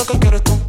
Don't give me this,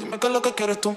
Dime qué lo que quieres tú.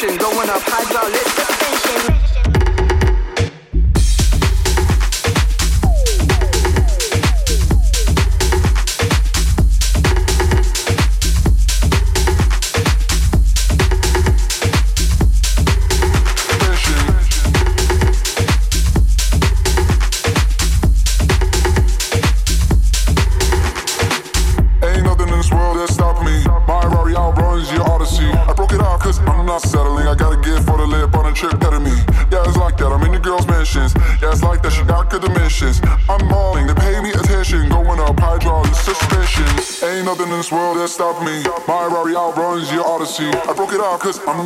going up high.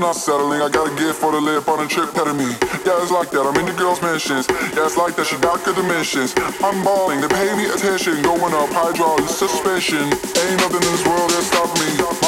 not settling. I got a gift for the lip on a trip ketamine. Yeah, it's like that. I'm in the girls' mentions. Yeah, it's like that. She doctor dimensions. I'm balling. They pay me attention. Going up, hydraulic suspension. Ain't nothing in this world that stop me.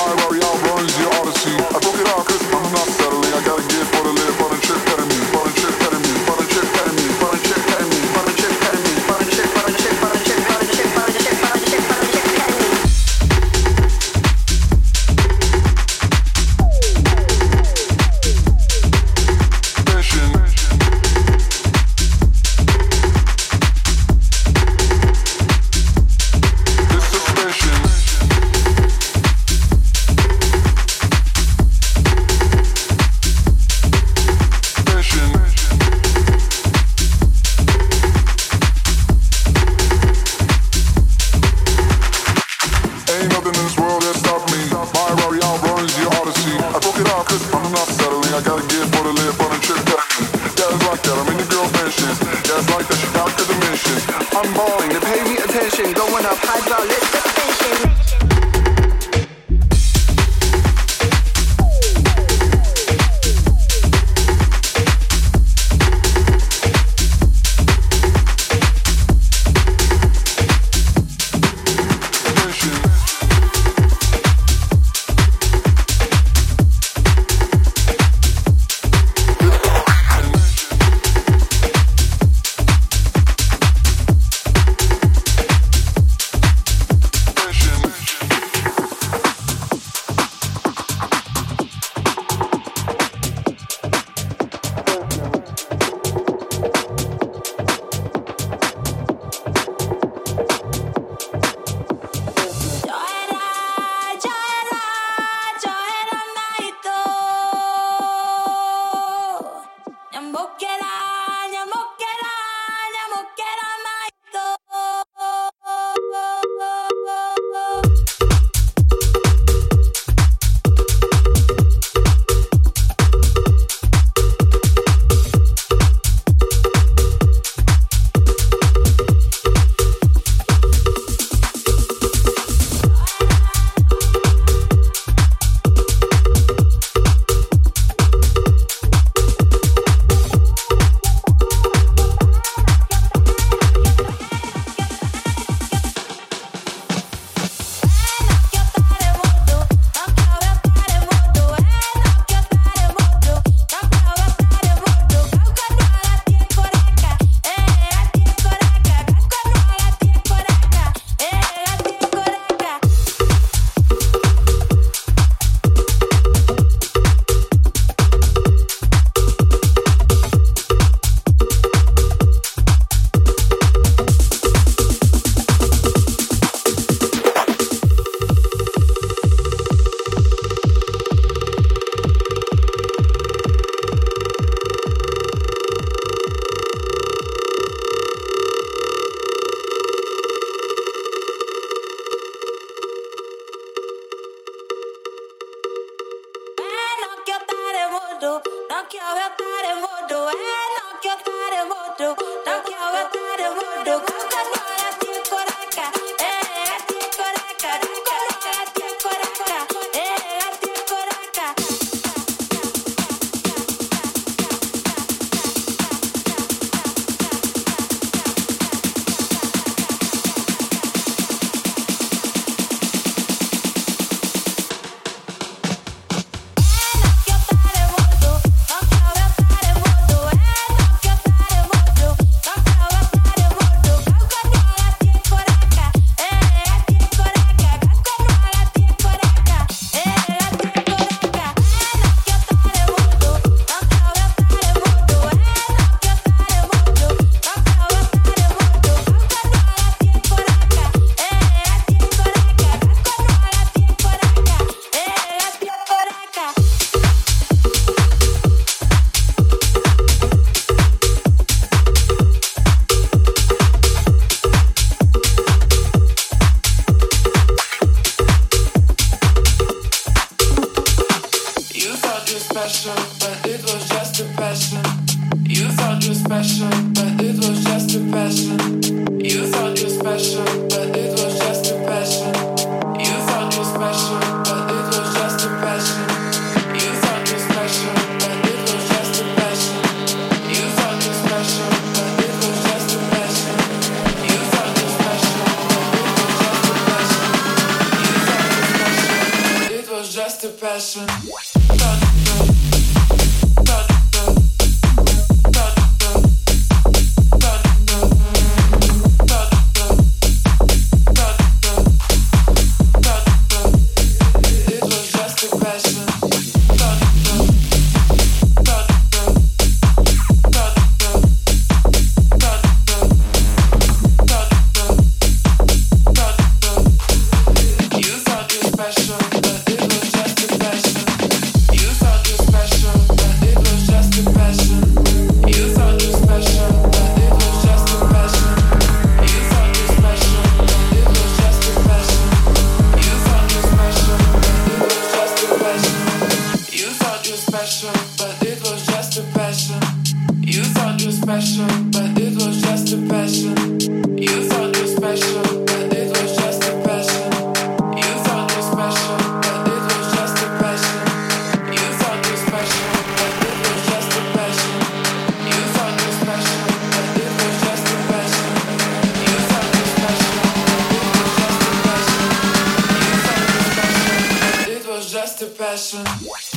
Close my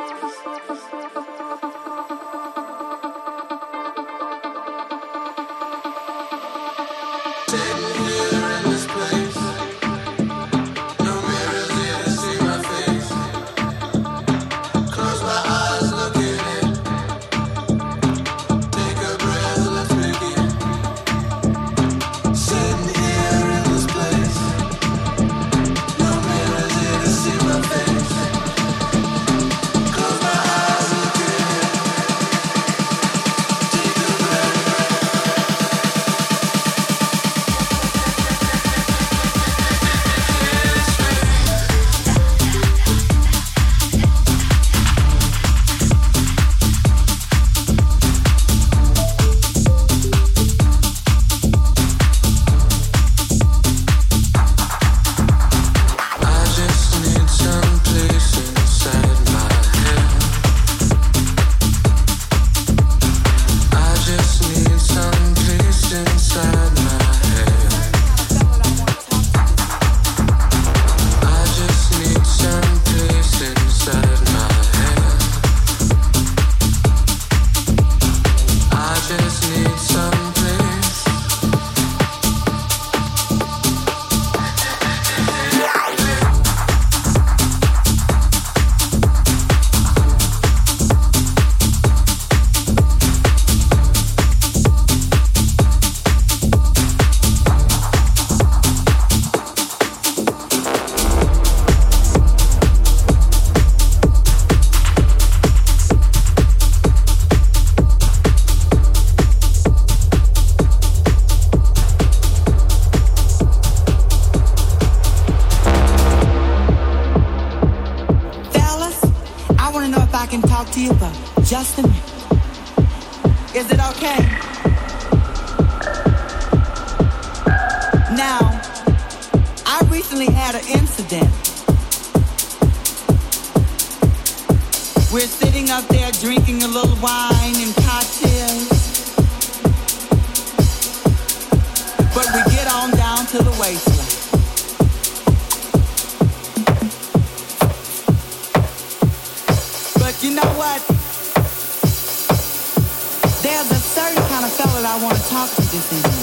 eyes. Is it okay? Now, I recently had an incident. We're sitting up there drinking a little wine and cocktails. But we get on down to the waistline. I want to talk to this evening.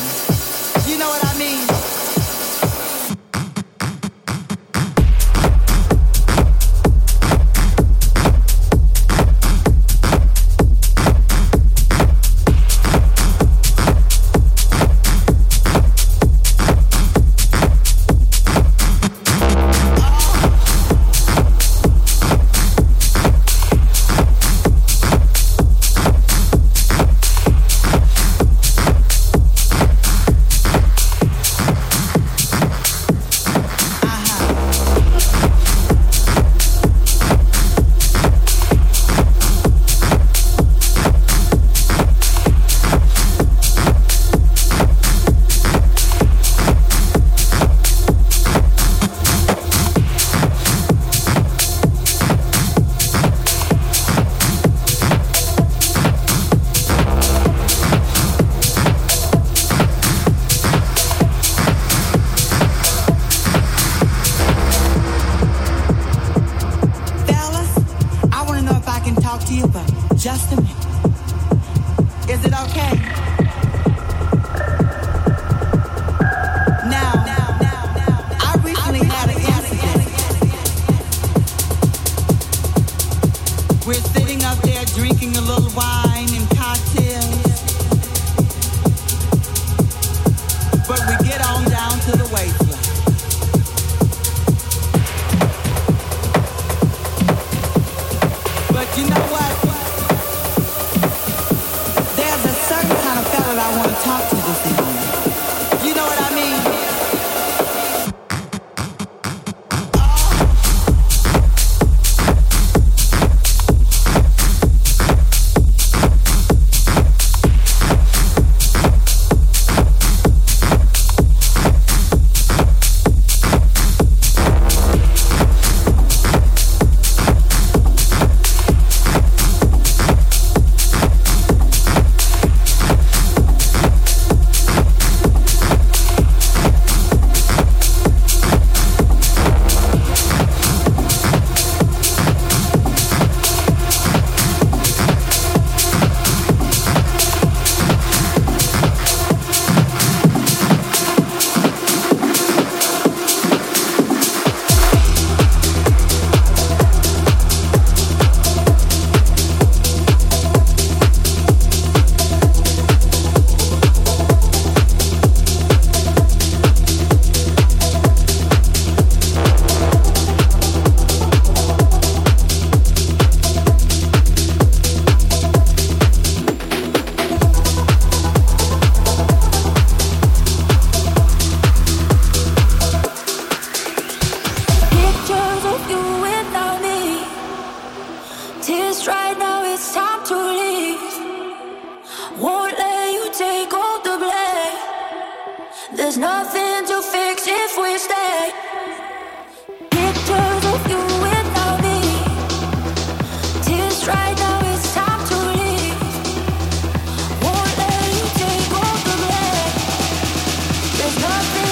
Perfect.